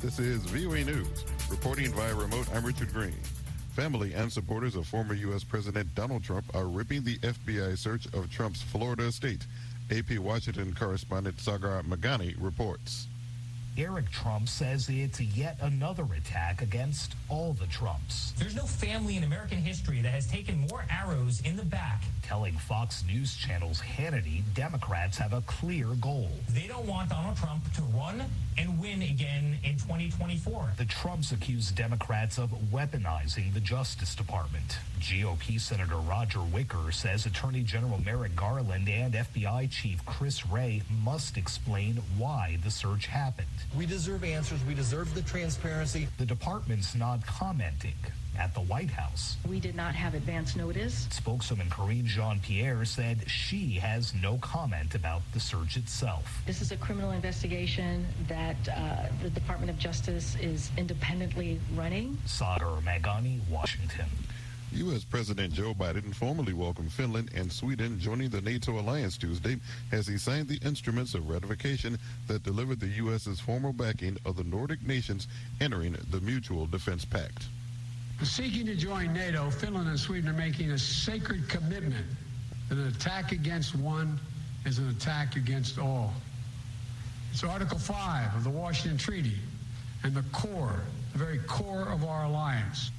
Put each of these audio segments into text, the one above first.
This is VOA News. Reporting via remote, I'm Richard Green. Family and supporters of former U.S. President Donald Trump are ripping the FBI search of Trump's Florida estate. AP Washington correspondent Sagar Meghani reports. Eric Trump says it's yet another attack against all the Trumps. There's no family in American history that has taken more arrows in the back. Telling Fox News Channel's Hannity, Democrats have a clear goal. They don't want Donald Trump to run and win again in 2024. The Trumps accuse Democrats of weaponizing the Justice Department. GOP Senator Roger Wicker says Attorney General Merrick Garland and FBI Chief Chris Wray must explain why the search happened. We deserve answers. We deserve the transparency. The department's not commenting at the White House. We did not have advance notice. Spokeswoman Karine Jean-Pierre said she has no comment about the search itself. This is a criminal investigation that uh, the Department of Justice is independently running. Sagar Meghani, Washington. U.S. President Joe Biden formally welcomed Finland and Sweden joining the NATO alliance Tuesday as he signed the instruments of ratification that delivered the U.S.'s formal backing of the Nordic nations entering the Mutual Defense Pact. Seeking to join NATO, Finland and Sweden are making a sacred commitment that an attack against one is an attack against all. It's Article 5 of the Washington Treaty and the core, the very core of our alliance.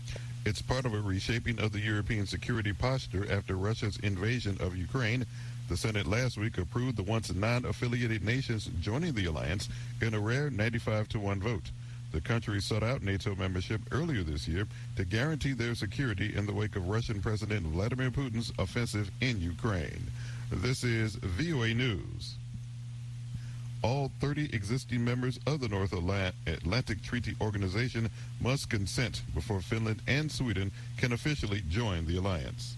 It's part of a reshaping of the European security posture after Russia's invasion of Ukraine. The Senate last week approved the once non-affiliated nations joining the alliance in a rare 95 to 1 vote. The country sought out NATO membership earlier this year to guarantee their security in the wake of Russian President Vladimir Putin's offensive in Ukraine. This is VOA News all 30 existing members of the North Atlantic Treaty Organization must consent before Finland and Sweden can officially join the alliance.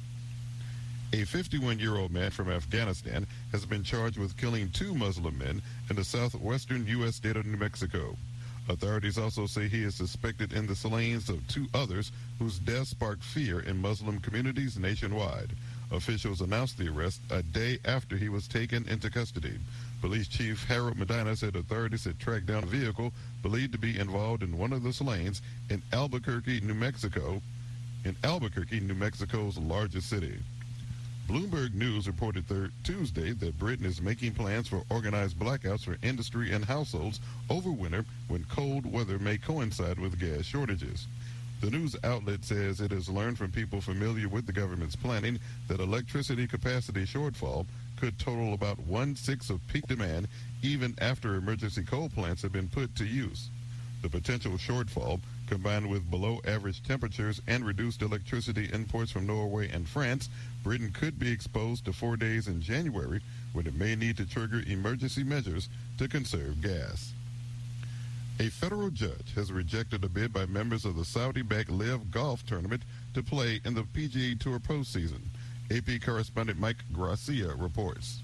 A 51-year-old man from Afghanistan has been charged with killing two Muslim men in the southwestern U.S. state of New Mexico. Authorities also say he is suspected in the slayings of two others whose deaths sparked fear in Muslim communities nationwide. Officials announced the arrest a day after he was taken into custody. Police Chief Harold Medina said authorities had tracked down a vehicle believed to be involved in one of the slayings in Albuquerque, New Mexico, in Albuquerque, New Mexico's largest city. Bloomberg News reported Tuesday that Britain is making plans for organized blackouts for industry and households over winter when cold weather may coincide with gas shortages. The news outlet says it has learned from people familiar with the government's planning that electricity capacity shortfall could total about one-sixth of peak demand even after emergency coal plants have been put to use. The potential shortfall, combined with below-average temperatures and reduced electricity imports from Norway and France, Britain could be exposed to four days in January when it may need to trigger emergency measures to conserve gas. A federal judge has rejected a bid by members of the Saudi-backed LIV Golf Tournament to play in the PGA Tour postseason. AP correspondent Mike Gracia reports.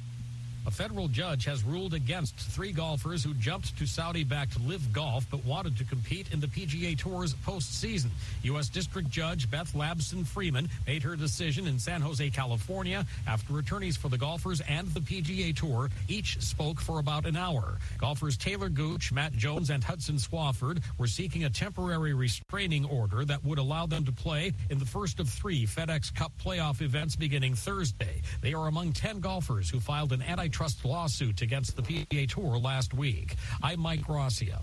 A federal judge has ruled against three golfers who jumped to Saudi backed LIV Golf but wanted to compete in the PGA Tour's postseason. U.S. District Judge Beth Labson Freeman made her decision in San Jose, California, after attorneys for the golfers and the PGA Tour each spoke for about an hour. Golfers Taylor Gooch, Matt Jones, and Hudson Swafford were seeking a temporary restraining order that would allow them to play in the first of three FedEx Cup playoff events beginning Thursday. They are among 10 golfers who filed an antitrust antitrust lawsuit against the PGA Tour last week. I'm Mike Gracia.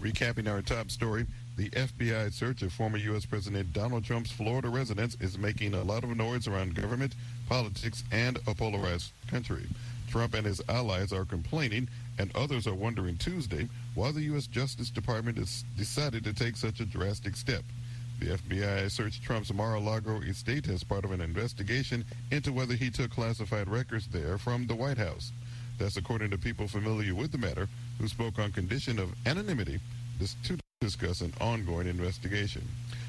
Recapping our top story, the FBI search of former U.S. President Donald Trump's Florida residence is making a lot of noise around government, politics, and a polarized country. Trump and his allies are complaining, and others are wondering Tuesday why the U.S. Justice Department has decided to take such a drastic step. The FBI searched Trump's Mar-a-Lago estate as part of an investigation into whether he took classified records there from the White House. That's according to people familiar with the matter who spoke on condition of anonymity to discuss an ongoing investigation.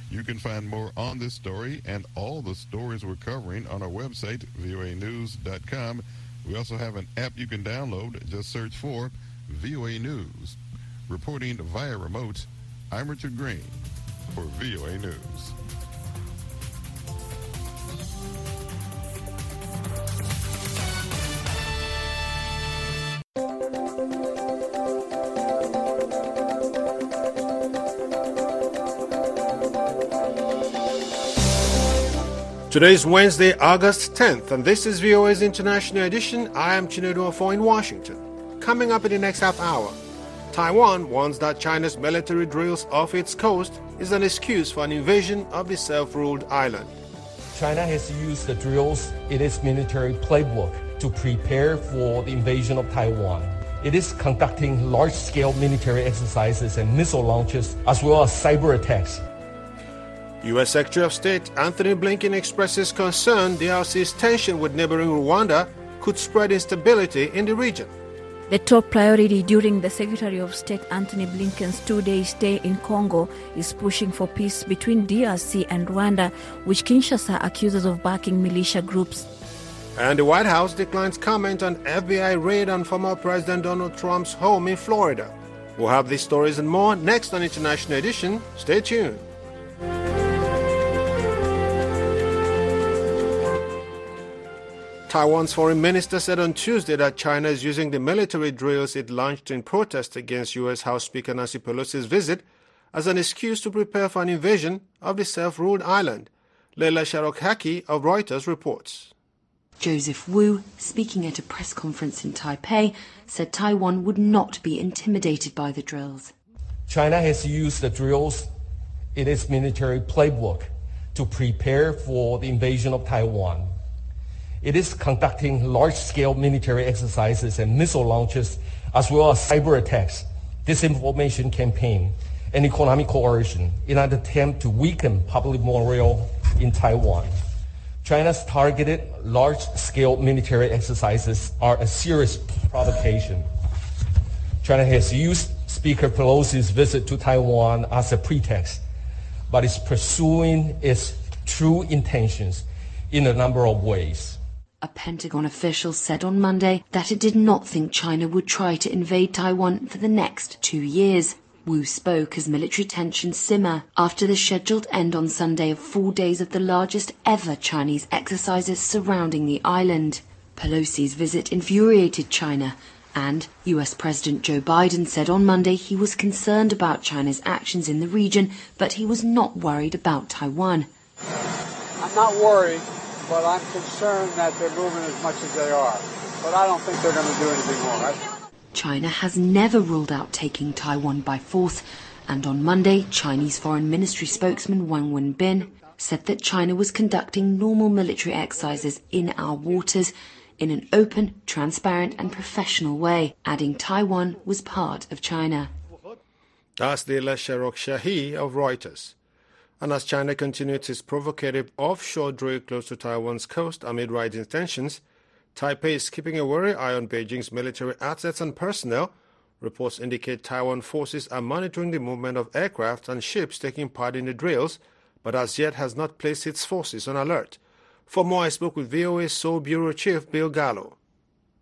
You can find more on this story and all the stories we're covering on our website, voanews.com. We also have an app you can download. Just search for VOA News. Reporting via remote, I'm Richard Green for VOA News. Today is Wednesday, August 10th, and this is VOA's International Edition. I am Chinedu Offor in Washington. Coming up in the next half hour, Taiwan warns that China's military drills off its coast is an excuse for an invasion of the self-ruled island. China has used the drills in its military playbook to prepare for the invasion of Taiwan. It is conducting large-scale military exercises and missile launches, as well as cyber attacks U.S. Secretary of State Antony Blinken expresses concern the DRC's tension with neighboring Rwanda could spread instability in the region. The top priority during the Secretary of State Antony Blinken's two day stay in Congo is pushing for peace between DRC and Rwanda, which Kinshasa accuses of backing militia groups. And the White House declines comment on FBI raid on former President Donald Trump's home in Florida. We'll have these stories and more next on International Edition. Stay tuned. Taiwan's foreign minister said on Tuesday that China is using the military drills it launched in protest against U.S. House Speaker Nancy Pelosi's visit as an excuse to prepare for an invasion of the self ruled island. Leila Sharokhaki of Reuters reports. Joseph Wu, speaking at a press conference in Taipei, said Taiwan would not be intimidated by the drills. China has used the drills in its military playbook to prepare for the invasion of Taiwan. It is conducting large-scale military exercises and missile launches, as well as cyber attacks, disinformation campaign, and economic coercion in an attempt to weaken public morale in Taiwan. China's targeted large-scale military exercises are a serious provocation. China has used Speaker Pelosi's visit to Taiwan as a pretext, but is pursuing its true intentions in a number of ways. A Pentagon official said on Monday that it did not think China would try to invade Taiwan for the next two years. Wu spoke as military tensions simmer after the scheduled end on Sunday of four days of the largest ever Chinese exercises surrounding the island. Pelosi's visit infuriated China, and US President Joe Biden said on Monday he was concerned about China's actions in the region, but he was not worried about Taiwan. I'm not worried but I'm concerned that they're moving as much as they are. But I don't think they're going to do anything more. China has never ruled out taking Taiwan by force, and on Monday, Chinese Foreign Ministry spokesman Wang Wenbin said that China was conducting normal military exercises in our waters in an open, transparent, and professional way, adding Taiwan was part of China. That's Leila Sharokhaki of Reuters. And as China continues its provocative offshore drill close to Taiwan's coast amid rising tensions, Taipei is keeping a wary eye on Beijing's military assets and personnel. Reports indicate Taiwan forces are monitoring the movement of aircraft and ships taking part in the drills, but as yet has not placed its forces on alert. For more, I spoke with VOA Seoul Bureau Chief Bill Gallo.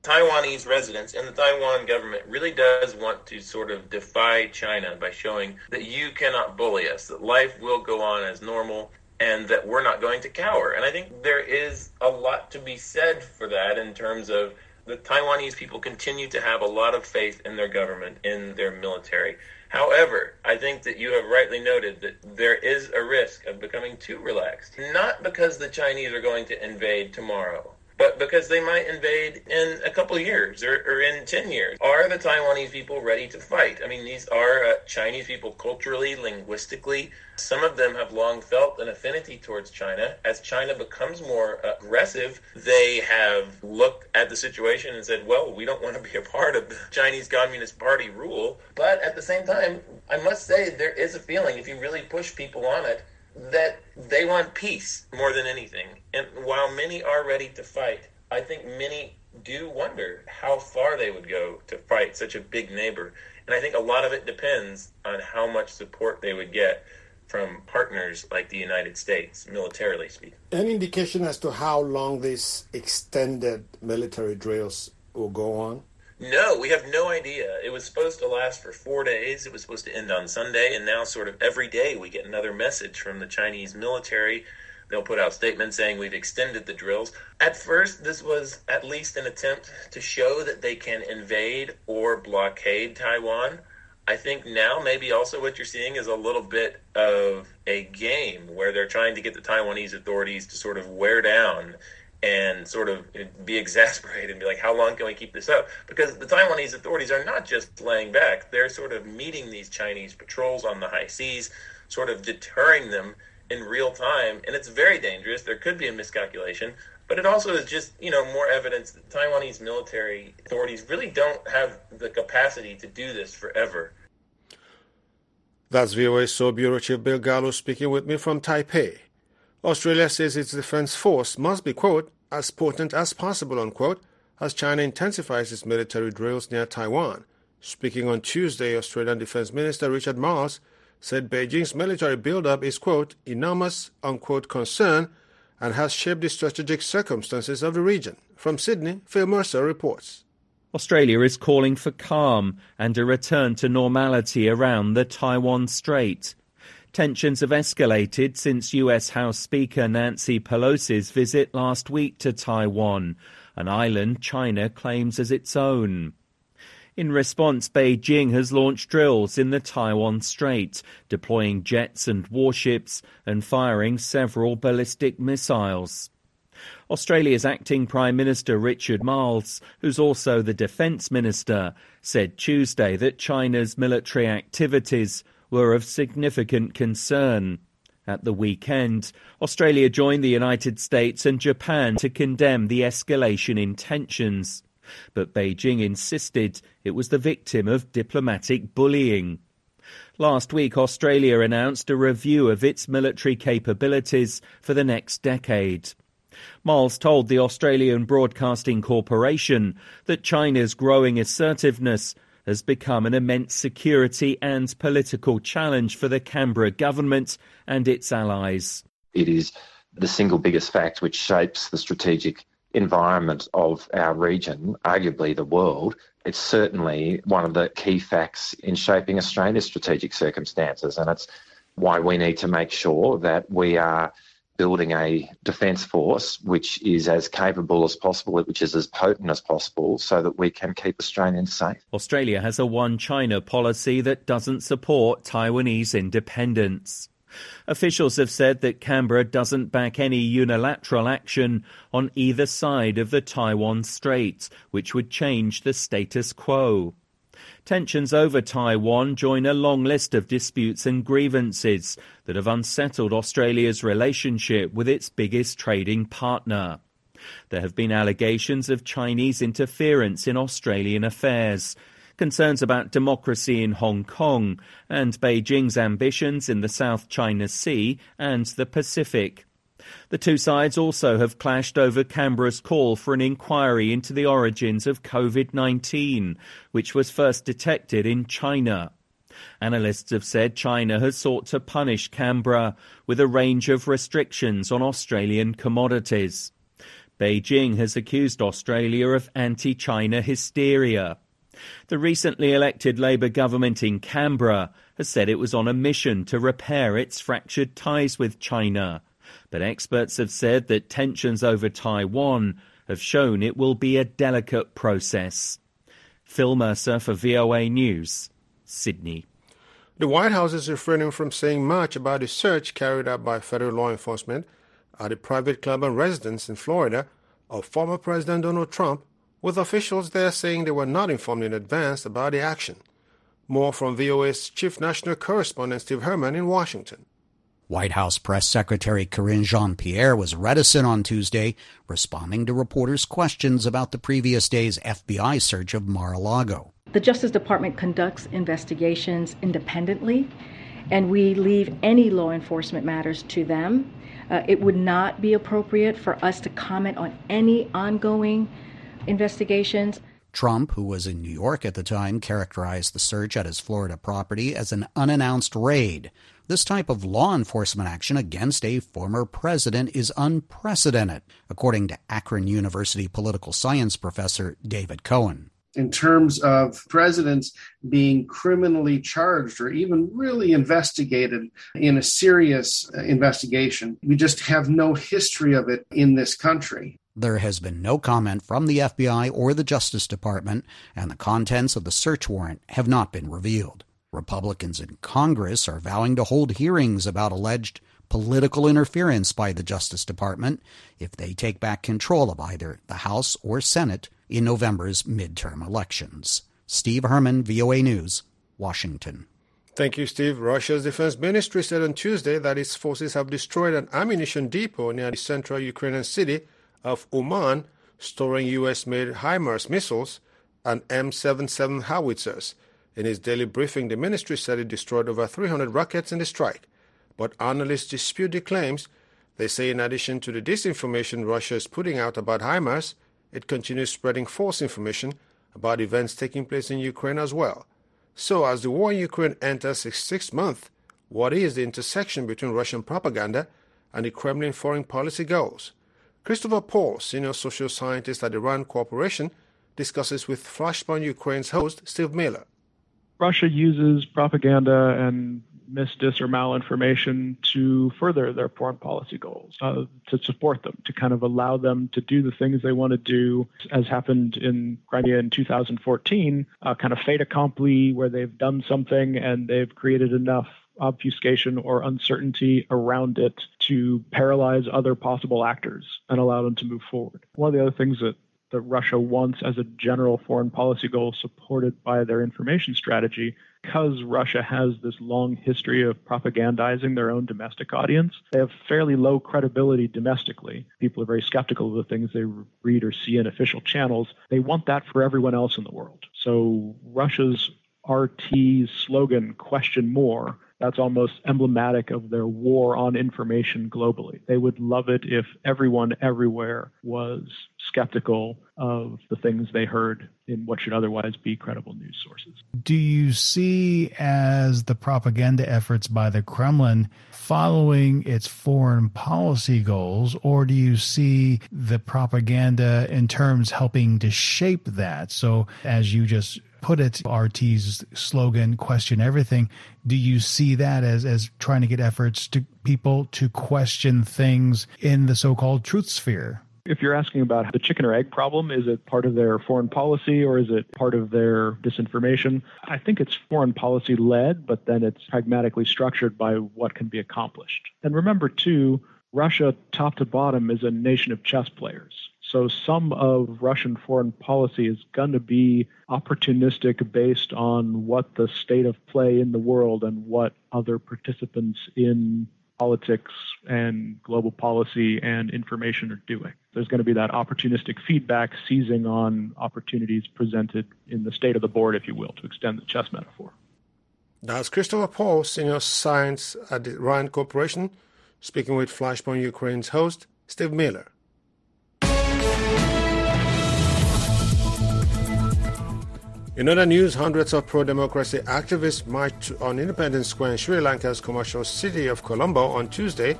Taiwanese residents and the Taiwan government really does want to sort of defy China by showing that you cannot bully us, that life will go on as normal, and that we're not going to cower. And I think there is a lot to be said for that in terms of the Taiwanese people continue to have a lot of faith in their government, in their military. However, I think that you have rightly noted that there is a risk of becoming too relaxed. Not because the Chinese are going to invade tomorrow, but because they might invade in a couple of years or, or, in 10 years. Are the Taiwanese people ready to fight? I mean, these are uh, Chinese people culturally, linguistically. Some of them have long felt an affinity towards China. As China becomes more aggressive, they have looked at the situation and said, well, we don't want to be a part of the Chinese Communist Party rule. But at the same time, I must say there is a feeling, if you really push people on it, that they want peace more than anything. And while many are ready to fight, I think many do wonder how far they would go to fight such a big neighbor. And I think a lot of it depends on how much support they would get from partners like the United States, militarily speaking. Any indication as to how long these extended military drills will go on? No, we have no idea. It was supposed to last for four days. It was supposed to end on Sunday, and now, sort of every day, we get another message from the Chinese military. They'll put out statements saying we've extended the drills. At first, this was at least an attempt to show that they can invade or blockade Taiwan. I think now maybe also what you're seeing is a little bit of a game where they're trying to get the Taiwanese authorities to sort of wear down and sort of be exasperated and be like, how long can we keep this up? Because the Taiwanese authorities are not just laying back, they're sort of meeting these Chinese patrols on the high seas, sort of deterring them in real time. And it's very dangerous. There could be a miscalculation, but it also is just, you know, more evidence that Taiwanese military authorities really don't have the capacity to do this forever. That's VOA Seoul Bureau Chief Bill Gallo speaking with me from Taipei. Australia says its defense force must be, quote, as potent as possible, unquote, as China intensifies its military drills near Taiwan. Speaking on Tuesday, Australian Defense Minister Richard Marles said Beijing's military buildup is, quote, enormous, unquote, concern and has shaped the strategic circumstances of the region. From Sydney, Phil Mercer reports. Australia is calling for calm and a return to normality around the Taiwan Strait. Tensions have escalated since US House Speaker Nancy Pelosi's visit last week to Taiwan, an island China claims as its own. In response, Beijing has launched drills in the Taiwan Strait, deploying jets and warships and firing several ballistic missiles. Australia's acting Prime Minister Richard Marles, who's also the Defence Minister, said Tuesday that China's military activities were of significant concern. At the weekend, Australia joined the United States and Japan to condemn the escalation in tensions. But Beijing insisted it was the victim of diplomatic bullying. Last week, Australia announced a review of its military capabilities for the next decade. Marles told the Australian Broadcasting Corporation that China's growing assertiveness has become an immense security and political challenge for the Canberra government and its allies. It is the single biggest fact which shapes the strategic environment of our region, arguably the world. It's certainly one of the key facts in shaping Australia's strategic circumstances, and it's why we need to make sure that we are building a defence force which is as capable as possible, which is as potent as possible, so that we can keep Australians safe. Australia has a one China policy that doesn't support Taiwanese independence. Officials have said that Canberra doesn't back any unilateral action on either side of the Taiwan Strait, which would change the status quo. Tensions over Taiwan join a long list of disputes and grievances that have unsettled Australia's relationship with its biggest trading partner. There have been allegations of Chinese interference in Australian affairs, concerns about democracy in Hong Kong, and Beijing's ambitions in the South China Sea and the Pacific. The two sides also have clashed over Canberra's call for an inquiry into the origins of COVID 19, which was first detected in China. Analysts have said China has sought to punish Canberra with a range of restrictions on Australian commodities. Beijing has accused Australia of anti China hysteria. The recently elected Labour government in Canberra has said it was on a mission to repair its fractured ties with China but experts have said that tensions over Taiwan have shown it will be a delicate process. Phil Mercer for VOA News, Sydney. The White House is refraining from saying much about the search carried out by federal law enforcement at a private club and residence in Florida of former President Donald Trump, with officials there saying they were not informed in advance about the action. More from VOA's chief national correspondent Steve Herman in Washington. White House Press Secretary Karine Jean Pierre was reticent on Tuesday, responding to reporters' questions about the previous day's FBI search of Mar a Lago. The Justice Department conducts investigations independently, and we leave any law enforcement matters to them. Uh, it would not be appropriate for us to comment on any ongoing investigations. Trump, who was in New York at the time, characterized the search at his Florida property as an unannounced raid. This type of law enforcement action against a former president is unprecedented, according to Akron University political science professor David Cohen in terms of presidents being criminally charged or even really investigated in a serious investigation. We just have no history of it in this country. There has been no comment from the FBI or the Justice Department, and the contents of the search warrant have not been revealed. Republicans in Congress are vowing to hold hearings about alleged political interference by the Justice Department if they take back control of either the House or Senate in November's midterm elections. Steve Herman, VOA News, Washington. Thank you, Steve. Russia's defense ministry said on Tuesday that its forces have destroyed an ammunition depot near the central Ukrainian city of Uman, storing U.S. made HIMARS missiles and M777 howitzers. In his daily briefing, the ministry said it destroyed over 300 rockets in the strike. But analysts dispute the claims. They say, in addition to the disinformation Russia is putting out about HIMARS, it continues spreading false information about events taking place in Ukraine as well. So, as the war in Ukraine enters its sixth month, what is the intersection between Russian propaganda and the Kremlin foreign policy goals? Christopher Paul, senior social scientist at the RAND Corporation, discusses with Flashpoint Ukraine's host, Steve Miller. Russia uses propaganda and misdis or malinformation to further their foreign policy goals, uh, to support them, to kind of allow them to do the things they want to do, as happened in Crimea in 2014, uh, kind of fait accompli, where they've done something and they've created enough obfuscation or uncertainty around it to paralyze other possible actors and allow them to move forward. One of the other things that that Russia wants as a general foreign policy goal supported by their information strategy because Russia has this long history of propagandizing their own domestic audience, they have fairly low credibility domestically. People are very skeptical of the things they read or see in official channels. They want that for everyone else in the world. So Russia's RT slogan, question more, that's almost emblematic of their war on information globally. They would love it if everyone everywhere was skeptical of the things they heard in what should otherwise be credible news sources. Do you see as the propaganda efforts by the Kremlin following its foreign policy goals, or do you see the propaganda in terms helping to shape that? So, as you just put it, RT's slogan, question everything. Do you see that as, as trying to get efforts to people to question things in the so called truth sphere? If you're asking about the chicken or egg problem, is it part of their foreign policy or is it part of their disinformation? I think it's foreign policy led, but then it's pragmatically structured by what can be accomplished. And remember, too, Russia, top to bottom, is a nation of chess players. So some of Russian foreign policy is going to be opportunistic based on what the state of play in the world and what other participants in politics and global policy and information are doing. There's going to be that opportunistic feedback seizing on opportunities presented in the state of the board, if you will, to extend the chess metaphor. That's Christopher Paul, senior science at the RAND Corporation, speaking with Flashpoint Ukraine's host, Steve Miller. In other news, hundreds of pro-democracy activists marched on Independence Square in Sri Lanka's commercial city of Colombo on Tuesday,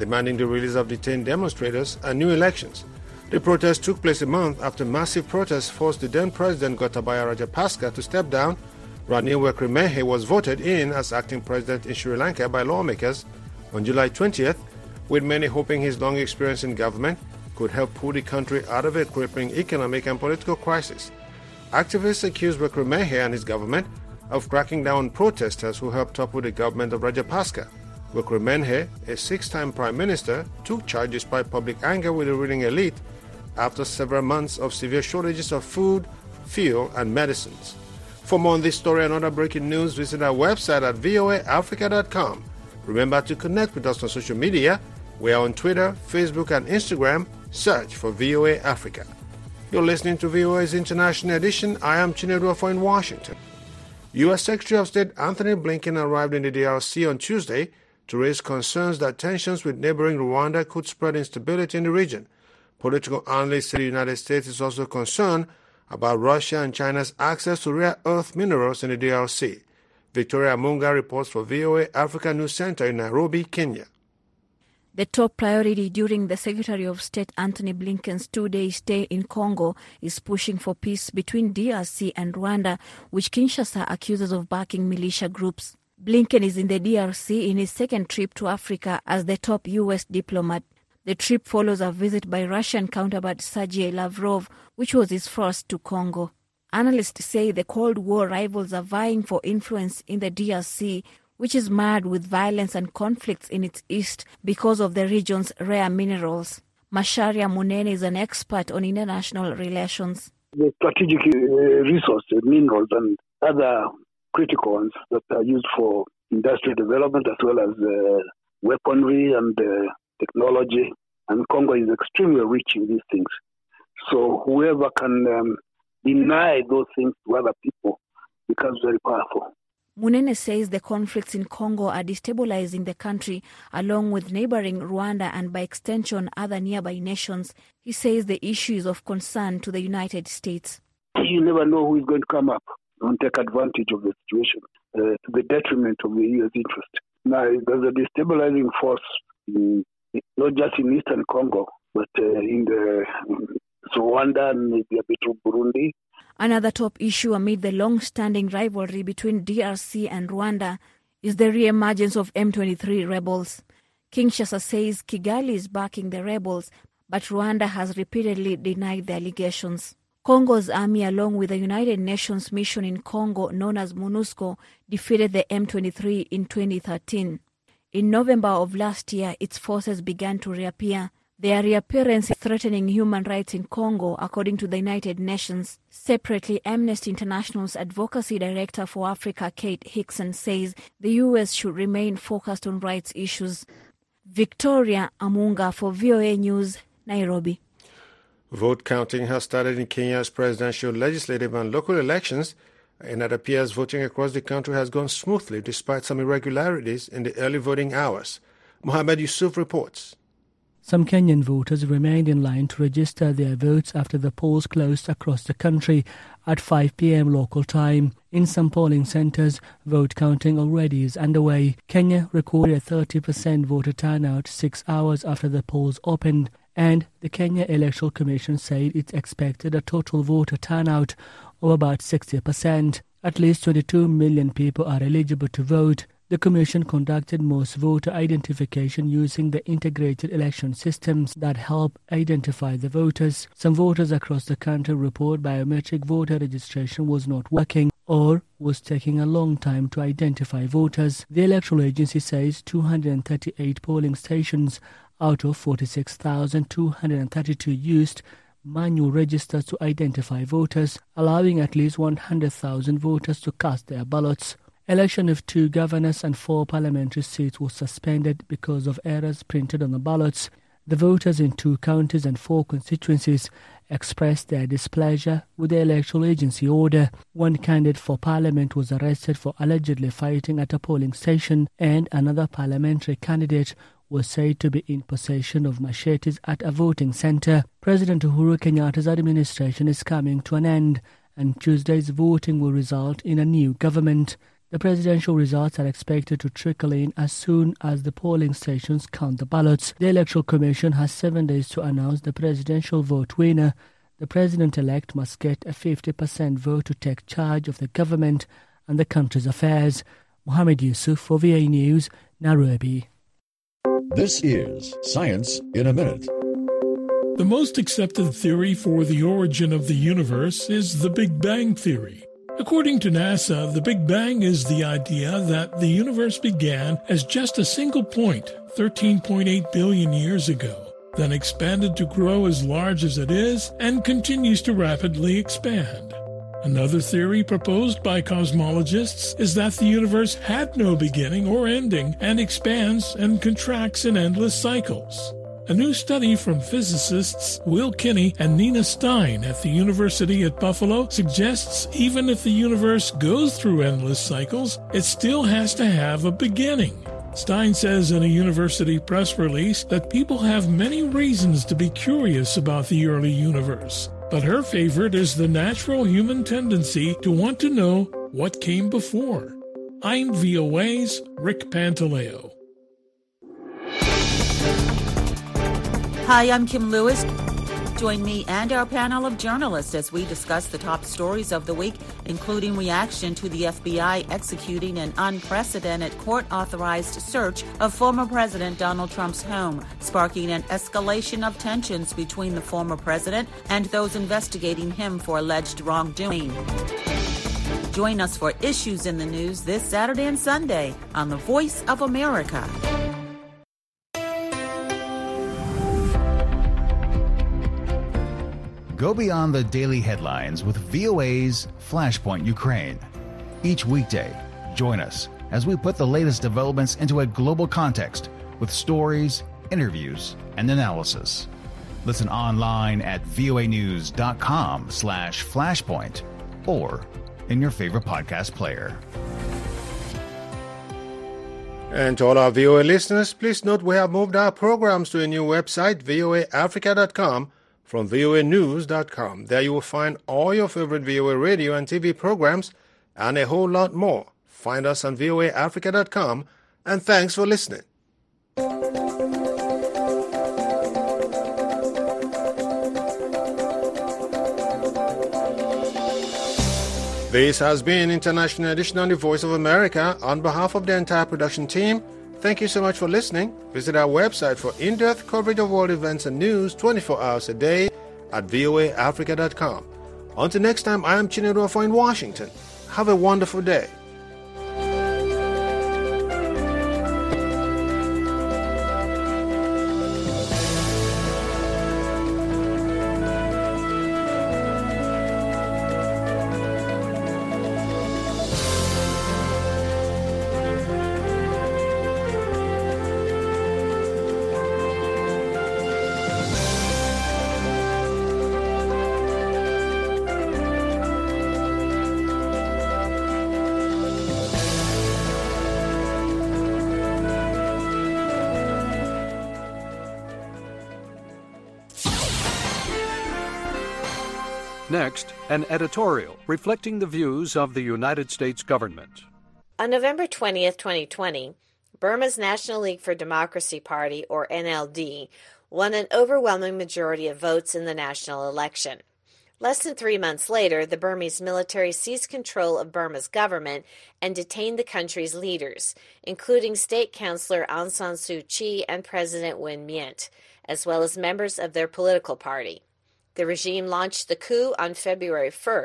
demanding the release of detained demonstrators and new elections. The protest took place a month after massive protests forced the then President Gotabaya Rajapaksa to step down. Ranil Wickremesinghe was voted in as acting president in Sri Lanka by lawmakers on July 20th, with many hoping his long experience in government could help pull the country out of a crippling economic and political crisis. Activists accuse Wickremesinghe and his government of cracking down on protesters who helped topple the government of Rajapaksa. Wickremesinghe, a six-time prime minister, took charge despite public anger with the ruling elite after several months of severe shortages of food, fuel, and medicines. For more on this story and other breaking news, visit our website at voaafrica.com. Remember to connect with us on social media. We are on Twitter, Facebook, and Instagram. Search for VOA Africa. You're listening to VOA's International Edition. I am Chinedu in Washington. U.S. Secretary of State Antony Blinken arrived in the DRC on Tuesday to raise concerns that tensions with neighboring Rwanda could spread instability in the region. Political analysts say the United States is also concerned about Russia and China's access to rare earth minerals in the DRC. Victoria Amunga reports for VOA Africa News Center in Nairobi, Kenya. The top priority during the Secretary of State Antony Blinken's two day stay in Congo is pushing for peace between DRC and Rwanda, which Kinshasa accuses of backing militia groups. Blinken is in the DRC in his second trip to Africa as the top U.S. diplomat. The trip follows a visit by Russian counterpart Sergei Lavrov, which was his first to Congo. Analysts say the Cold War rivals are vying for influence in the DRC, which is marred with violence and conflicts in its east because of the region's rare minerals. Macharia Munene is an expert on international relations. The strategic uh, resources, minerals, and other critical ones that are used for industrial development as well as uh, weaponry and uh, technology. And Congo is extremely rich in these things. So whoever can um, deny those things to other people becomes very powerful. Munene says the conflicts in Congo are destabilizing the country along with neighboring Rwanda and by extension other nearby nations. He says the issue is of concern to the United States. You never know who is going to come up and take advantage of the situation uh, to the detriment of the U.S. interest. Now, there's a destabilizing force in, not just in eastern Congo, but uh, in the Rwanda and maybe a bit of Burundi. Another top issue amid the long-standing rivalry between DRC and Rwanda is the re-emergence of M23 rebels. Kinshasa says Kigali is backing the rebels, but Rwanda has repeatedly denied the allegations. Congo's army, along with the United Nations mission in Congo known as MONUSCO, defeated the M23 in 2013. In November of last year, its forces began to reappear. Their reappearance is threatening human rights in Congo, according to the United Nations. Separately, Amnesty International's advocacy director for Africa, Kate Hixon, says the U.S. should remain focused on rights issues. Victoria Amunga for VOA News, Nairobi. Vote counting has started in Kenya's presidential, legislative, and local elections, and it appears voting across the country has gone smoothly despite some irregularities in the early voting hours. Mohammed Yusuf reports. Some Kenyan voters remained in line to register their votes after the polls closed across the country at 5 p.m. local time. In some polling centers, vote counting already is underway. Kenya recorded a 30% voter turnout six hours after the polls opened, and the Kenya Electoral Commission said it expected a total voter turnout of about 60%. At least 22 million people are eligible to vote. The Commission conducted most voter identification using the integrated election systems that help identify the voters. Some voters across the country report biometric voter registration was not working or was taking a long time to identify voters. The electoral agency says 238 polling stations out of 46,232 used manual registers to identify voters, allowing at least 100,000 voters to cast their ballots. Election of two governors and four parliamentary seats was suspended because of errors printed on the ballots. The voters in two counties and four constituencies expressed their displeasure with the electoral agency order. One candidate for parliament was arrested for allegedly fighting at a polling station, and another parliamentary candidate was said to be in possession of machetes at a voting center. President Uhuru Kenyatta's administration is coming to an end, and Tuesday's voting will result in a new government. The presidential results are expected to trickle in as soon as the polling stations count the ballots. The Electoral Commission has seven days to announce the presidential vote winner. The president elect must get a 50% vote to take charge of the government and the country's affairs. Mohammed Yusuf for VA News, Nairobi. This is Science in a Minute. The most accepted theory for the origin of the universe is the Big Bang Theory. According to NASA, the Big Bang is the idea that the universe began as just a single point 13.8 billion years ago, then expanded to grow as large as it is and continues to rapidly expand. Another theory proposed by cosmologists is that the universe had no beginning or ending and expands and contracts in endless cycles. A new study from physicists Will Kinney and Nina Stein at the University at Buffalo suggests even if the universe goes through endless cycles, it still has to have a beginning. Stein says in a university press release that people have many reasons to be curious about the early universe, but her favorite is the natural human tendency to want to know what came before. I'm VOA's Rick Pantaleo. Hi, I'm Kim Lewis. Join me and our panel of journalists as we discuss the top stories of the week, including reaction to the FBI executing an unprecedented court authorized search of former President Donald Trump's home, sparking an escalation of tensions between the former president and those investigating him for alleged wrongdoing. Join us for Issues in the News this Saturday and Sunday on The Voice of America. Go beyond the daily headlines with VOA's Flashpoint Ukraine. Each weekday, join us as we put the latest developments into a global context with stories, interviews, and analysis. Listen online at voanews.com slash flashpoint or in your favorite podcast player. And to all our VOA listeners, please note we have moved our programs to a new website, voaafrica.com, from voanews.com. There you will find all your favorite VOA radio and TV programs and a whole lot more. Find us on voaafrica.com, and thanks for listening. This has been International Edition on the Voice of America. On behalf of the entire production team, thank you so much for listening. Visit our website for in-depth coverage of world events and news 24 hours a day at voaafrica.com. Until next time, I am Chinedu in Washington. Have a wonderful day. An editorial reflecting the views of the United States government. On November 20th, 2020, Burma's National League for Democracy Party, or NLD, won an overwhelming majority of votes in the national election. Less than three months later, the Burmese military seized control of Burma's government and detained the country's leaders, including State Counsellor Aung San Suu Kyi and President Win Myint, as well as members of their political party. The regime launched the coup on February 1,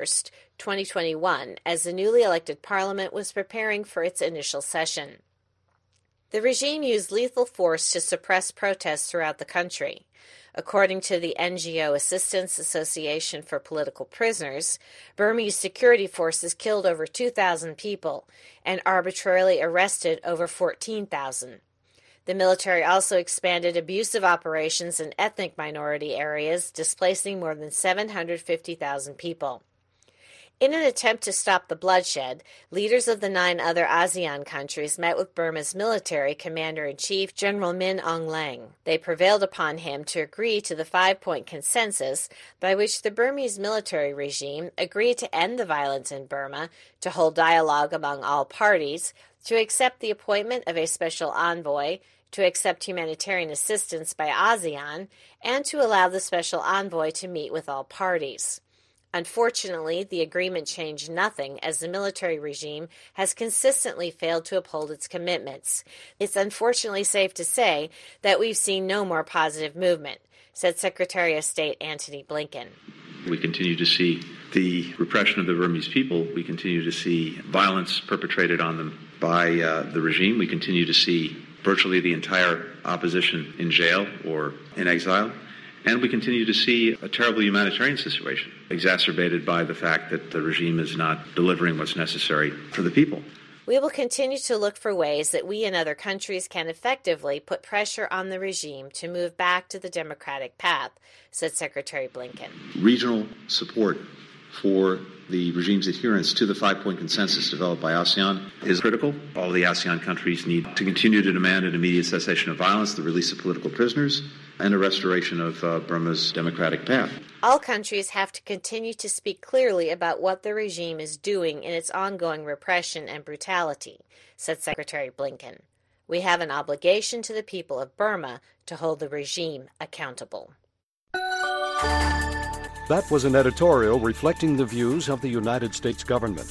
2021, as the newly elected parliament was preparing for its initial session. The regime used lethal force to suppress protests throughout the country. According to the NGO Assistance Association for Political Prisoners, Burmese security forces killed over 2,000 people and arbitrarily arrested over 14,000. The military also expanded abusive operations in ethnic minority areas, displacing more than 750,000 people. In an attempt to stop the bloodshed, leaders of the nine other ASEAN countries met with Burma's military commander in chief, General Min Aung Hlaing. They prevailed upon him to agree to the five point consensus by which the Burmese military regime agreed to end the violence in Burma, to hold dialogue among all parties, to accept the appointment of a special envoy, to accept humanitarian assistance by ASEAN, and to allow the special envoy to meet with all parties. Unfortunately, the agreement changed nothing as the military regime has consistently failed to uphold its commitments. It's unfortunately safe to say that we've seen no more positive movement, said Secretary of State Antony Blinken. We continue to see the repression of the Burmese people. We continue to see violence perpetrated on them by uh, the regime. We continue to see virtually the entire opposition in jail or in exile. And we continue to see a terrible humanitarian situation, exacerbated by the fact that the regime is not delivering what's necessary for the people. We will continue to look for ways that we and other countries can effectively put pressure on the regime to move back to the democratic path, said Secretary Blinken. Regional support for the regime's adherence to the five point consensus developed by ASEAN is critical. All the ASEAN countries need to continue to demand an immediate cessation of violence, the release of political prisoners, and a restoration of uh, Burma's democratic path. All countries have to continue to speak clearly about what the regime is doing in its ongoing repression and brutality, said Secretary Blinken. We have an obligation to the people of Burma to hold the regime accountable. That was an editorial reflecting the views of the United States government.